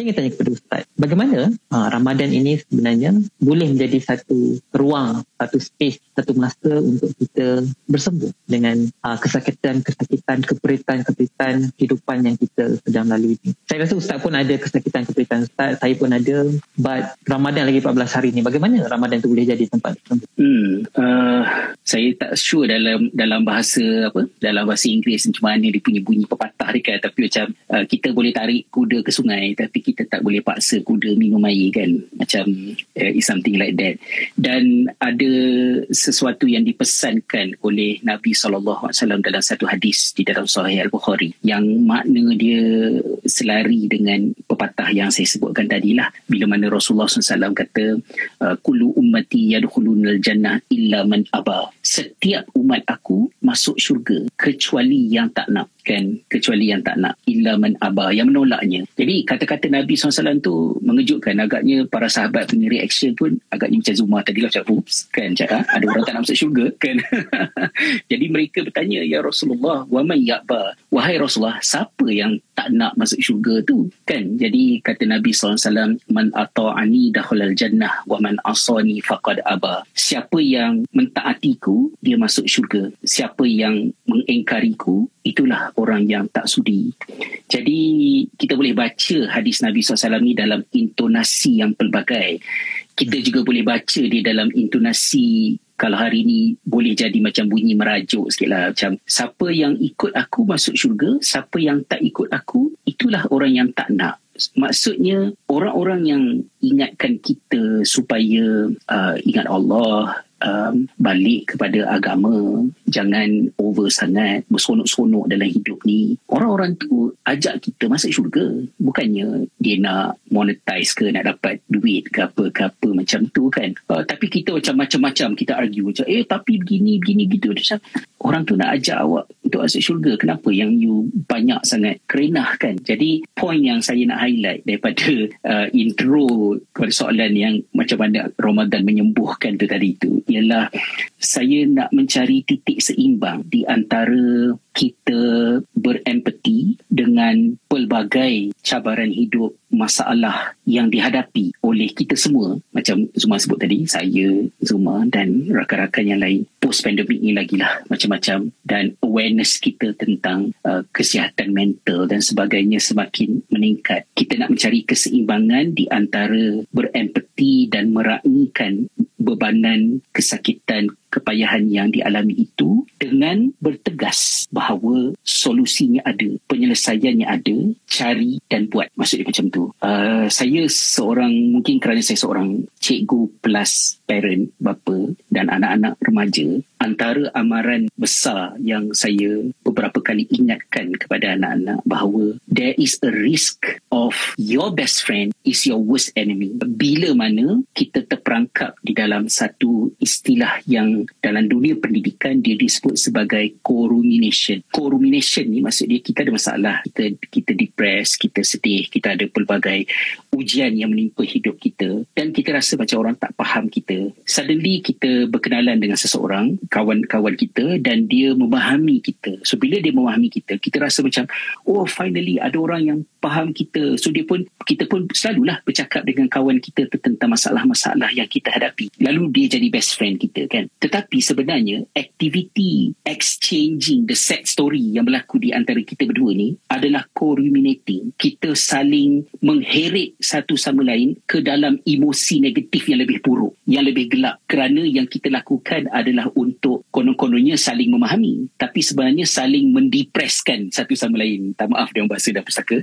saya ingin tanya kepada Ustaz, bagaimana uh, Ramadan ini sebenarnya boleh menjadi satu ruang, satu space, satu masa untuk kita bersembuh dengan uh, kesakitan-kesakitan, keperitan-keperitan kehidupan yang kita sedang lalui ini. Saya rasa Ustaz pun ada kesakitan-keperitan Ustaz, saya pun ada, but Ramadan lagi 14 hari ini, bagaimana Ramadan itu boleh jadi tempat bersembuh? Hmm, uh, saya tak sure dalam dalam bahasa apa dalam bahasa Inggeris macam mana dia punya bunyi pepatah dia kan tapi macam uh, kita boleh tarik kuda ke sungai tapi kita tak boleh paksa kuda minum air kan. Macam uh, is something like that. Dan ada sesuatu yang dipesankan oleh Nabi SAW dalam satu hadis di dalam Sahih Al-Bukhari yang makna dia selari dengan pepatah yang saya sebutkan tadi lah bila mana Rasulullah SAW kata uh, kullu ummati yadkhulunal jannah illa man aba. Setiap umat aku masuk syurga kecuali yang tak nak kan kecuali yang tak nak. Illa man aba yang menolaknya. Jadi kata-kata Nabi SAW tu mengejutkan. Agaknya para sahabat punya reaction pun agaknya macam Zuma tadi lah macam oops kan macam, ha? ada orang tak nak masuk syurga kan. Jadi mereka bertanya ya Rasulullah wa man ya'ba? Wahai Rasulullah siapa yang tak nak masuk syurga tu? Kan jadi kata Nabi SAW man ata'ani dakhalal jannah wa man asani faqad aba. Siapa yang mentaatiku dia masuk syurga. Siapa yang mengingkariku itulah orang yang tak sudi. Jadi kita boleh baca hadis Nabi SAW ni dalam intonasi yang pelbagai. Kita juga boleh baca dia dalam intonasi kalau hari ni boleh jadi macam bunyi merajuk sikit lah. Macam siapa yang ikut aku masuk syurga, siapa yang tak ikut aku, itulah orang yang tak nak. Maksudnya orang-orang yang ingatkan kita supaya uh, ingat Allah, um, balik kepada agama jangan over sangat bersonok-sonok dalam hidup ni. Orang-orang tu ajak kita masuk syurga. Bukannya dia nak monetize ke nak dapat duit ke apa ke apa macam tu kan. Uh, tapi kita macam macam-macam kita argue macam eh tapi begini begini gitu. Macam orang tu nak ajak awak untuk masuk syurga kenapa? Yang you banyak sangat kerenah kan jadi point yang saya nak highlight daripada uh, intro kepada soalan yang macam mana Ramadan menyembuhkan tu tadi tu ialah saya nak mencari titik seimbang di antara kita berempati dengan pelbagai cabaran hidup masalah yang dihadapi oleh kita semua macam Zuma sebut tadi saya Zuma dan rakan-rakan yang lain post pandemic ni lagi lah macam-macam. Dan awareness kita tentang uh, kesihatan mental dan sebagainya semakin meningkat. Kita nak mencari keseimbangan di antara berempati dan meraihkan bebanan kesakitan kepayahan yang dialami itu dengan bertegas bahawa solusinya ada, penyelesaiannya ada, cari dan buat. Maksudnya macam tu. Uh, saya seorang, mungkin kerana saya seorang cikgu plus parent, bapa dan anak-anak remaja, antara amaran besar yang saya beberapa kali ingatkan kepada anak-anak bahawa there is a risk of your best friend is your worst enemy. Bila mana kita terperangkap di dalam satu istilah yang dalam dunia pendidikan dia disebut sebagai co-rumination. Co-rumination ni maksud dia kita ada masalah, kita kita depressed, kita sedih, kita ada pelbagai ujian yang menimpa hidup kita dan kita rasa macam orang tak faham kita. Suddenly kita berkenalan dengan seseorang kawan-kawan kita dan dia memahami kita. So bila dia memahami kita, kita rasa macam oh finally ada orang yang faham kita. So dia pun kita pun selalulah bercakap dengan kawan kita tentang masalah-masalah yang kita hadapi. Lalu dia jadi best friend kita kan. Tetapi sebenarnya activity exchanging the sad story yang berlaku di antara kita berdua ni adalah co-ruminating. Kita saling mengheret satu sama lain ke dalam emosi negatif yang lebih buruk, yang lebih gelap. Kerana yang kita lakukan adalah untuk konon-kononnya saling memahami tapi sebenarnya saling mendepreskan satu sama lain tak maaf dengan bahasa dan pustaka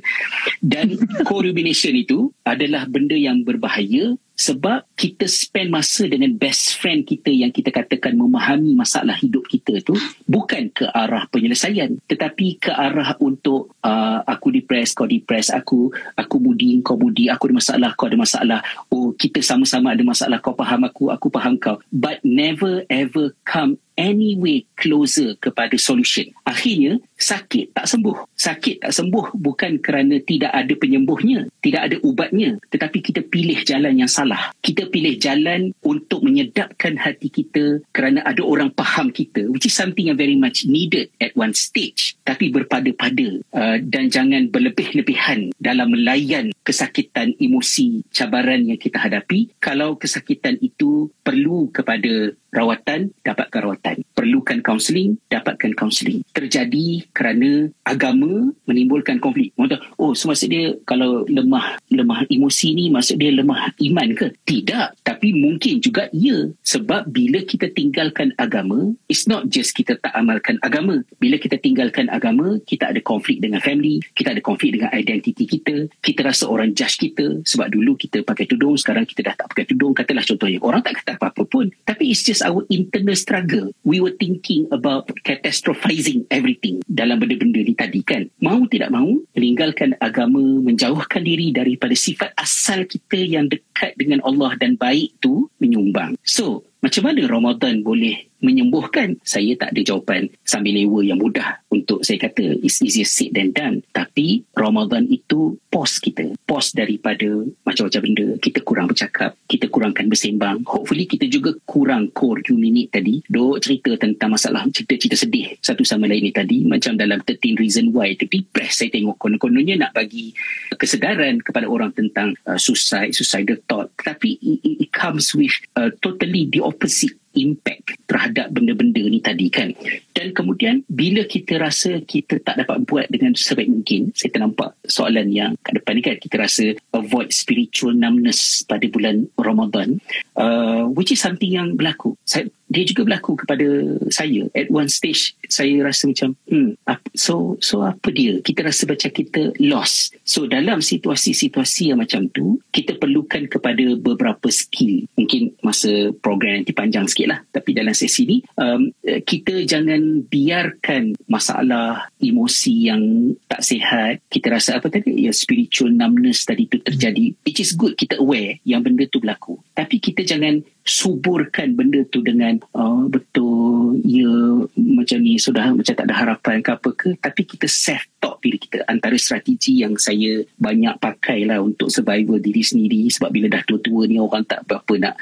dan co-rumination itu adalah benda yang berbahaya sebab kita spend masa dengan best friend kita yang kita katakan memahami masalah hidup kita tu bukan ke arah penyelesaian tetapi ke arah untuk uh, aku depressed kau depressed aku aku mudi kau mudi aku ada masalah kau ada masalah. Oh kita sama-sama ada masalah kau faham aku aku faham kau. But never ever come any way closer kepada solution. Akhirnya sakit tak sembuh. Sakit tak sembuh bukan kerana tidak ada penyembuhnya tidak ada ubatnya. Tetapi kita pilih jalan yang salah. Kita pilih jalan untuk menyedapkan hati kita kerana ada orang faham kita which is something yang very much needed at one stage. Tapi berpada-pada uh, dan jangan berlebih-lebihan dalam melayan kesakitan emosi cabaran yang kita hadapi. Kalau kesakitan itu perlu kepada rawatan dapatkan rawatan perlukan kaunseling dapatkan kaunseling terjadi kerana agama menimbulkan konflik. Oh so maksud dia kalau lemah lemah emosi ni maksud dia lemah iman ke? Tidak. Tapi mungkin juga ya sebab bila kita tinggalkan agama it's not just kita tak amalkan agama. Bila kita tinggalkan agama kita ada konflik dengan family kita ada konflik dengan identiti kita kita rasa orang judge kita. Sebab dulu kita pakai tudung sekarang kita dah tak pakai tudung. Katalah contohnya orang tak kata apa-apa pun. Tapi it's just our internal struggle. We were thinking about catastrophizing everything dalam benda-benda ni tadi kan. Mau tidak mau, meninggalkan agama, menjauhkan diri daripada sifat asal kita yang dekat dengan Allah dan baik tu menyumbang. So, macam mana Ramadan boleh menyembuhkan? Saya tak ada jawapan sambil lewa yang mudah untuk saya kata it's easier said than done. Tapi Ramadan itu pos kita. Pos daripada macam-macam benda. Kita kurang bercakap kita kurangkan bersembang. Hopefully kita juga kurang core minute tadi. Duk cerita tentang masalah cerita-cerita sedih satu sama lain ni tadi. Macam dalam 13 reason why tu depress. Saya tengok konon-kononnya nak bagi kesedaran kepada orang tentang uh, suicide suicidal thought. Tapi it, it comes with uh, totally the opposite impact terhadap benda-benda ni tadi kan dan kemudian bila kita rasa kita tak dapat buat dengan sebaik mungkin saya ternampak soalan yang kat depan ni kan kita rasa avoid spiritual numbness pada bulan Ramadan uh, which is something yang berlaku. Saya, dia juga berlaku kepada saya. At one stage saya rasa macam hmm, so so apa dia? Kita rasa macam kita lost. So dalam situasi-situasi yang macam tu kita perlukan kepada beberapa skill. Mungkin masa program nanti panjang sikit lah. Tapi dalam sesi ni um, kita jangan biarkan masalah emosi yang tak sihat kita rasa apa tadi? Ya spiritual numbness tadi tu terjadi. Which is good kita aware yang benda tu berlaku. Tapi kita jangan suburkan benda tu dengan oh, betul ya macam ni sudah macam tak ada harapan ke apa ke. Tapi kita self talk diri kita antara strategi yang saya banyak pakai lah untuk survival diri sendiri. Sebab bila dah tua-tua ni orang tak berapa nak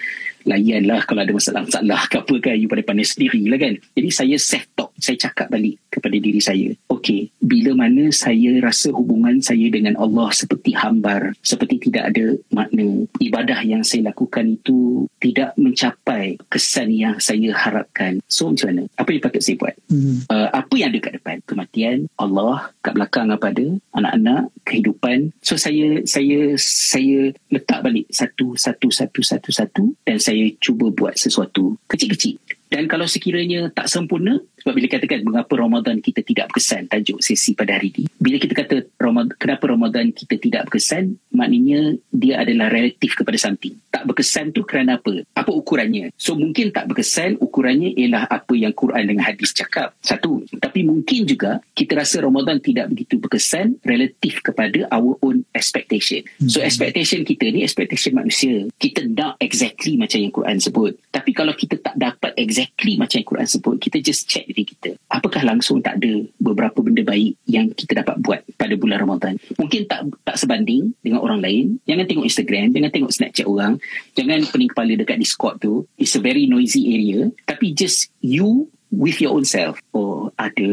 layan lah kalau ada masalah-masalah ke apa kan you pada pandai sendiri lah kan. Jadi saya self talk saya cakap balik kepada diri saya okay bila mana saya rasa hubungan saya dengan Allah seperti hambar seperti tidak ada makna ibadah yang saya lakukan itu tidak mencapai kesan yang saya harapkan. So macam mana? Apa yang patut saya buat? Hmm. uh, apa yang ada kat depan? Kematian Allah kat belakang apa ada? Anak-anak kehidupan. So saya saya saya letak balik satu satu satu satu satu dan saya cuba buat sesuatu kecil-kecil dan kalau sekiranya tak sempurna sebab bila katakan mengapa Ramadan kita tidak berkesan tajuk sesi pada hari ini bila kita kata Ramadan, kenapa Ramadan kita tidak berkesan maknanya dia adalah relatif kepada something tak berkesan tu kerana apa? Apa ukurannya? So mungkin tak berkesan ukurannya ialah apa yang Quran dengan hadis cakap. Satu. Tapi mungkin juga kita rasa Ramadan tidak begitu berkesan relatif kepada our own expectation. So hmm. expectation kita ni expectation manusia. Kita nak exactly macam yang Quran sebut. Tapi kalau kita tak dapat exactly macam yang Quran sebut kita just check diri kita. Apakah langsung tak ada beberapa benda baik yang kita dapat buat pada bulan Ramadan? Mungkin tak tak sebanding dengan orang lain. Jangan tengok Instagram jangan tengok Snapchat orang jangan pening kepala dekat Discord tu. It's a very noisy area. Tapi just you with your own self. Oh ada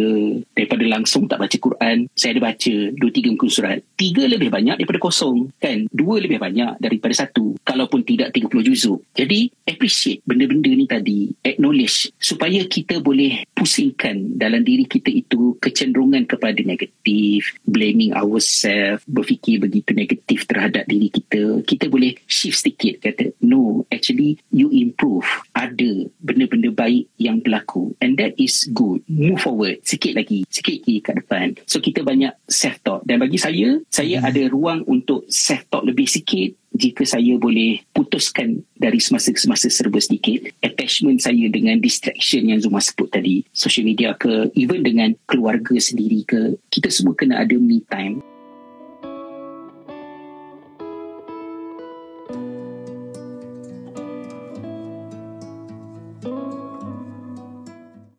daripada langsung tak baca Quran saya ada baca dua tiga muka surat. Tiga lebih banyak daripada kosong kan? Dua lebih banyak daripada satu kalaupun tidak 30 juzuk. Jadi appreciate benda-benda ni tadi acknowledge supaya kita boleh pusingkan dalam diri kita itu kecenderungan kepada negatif blaming ourselves berfikir begitu negatif terhadap diri kita. Kita boleh shift sedikit kata no actually you improve. Ada benda-benda baik yang berlaku. And and that is good. Move forward. Sikit lagi. Sikit lagi kat depan. So kita banyak self talk dan bagi saya saya hmm. ada ruang untuk self talk lebih sikit jika saya boleh putuskan dari semasa ke semasa serba sedikit attachment saya dengan distraction yang Zuma sebut tadi. Social media ke even dengan keluarga sendiri ke kita semua kena ada me time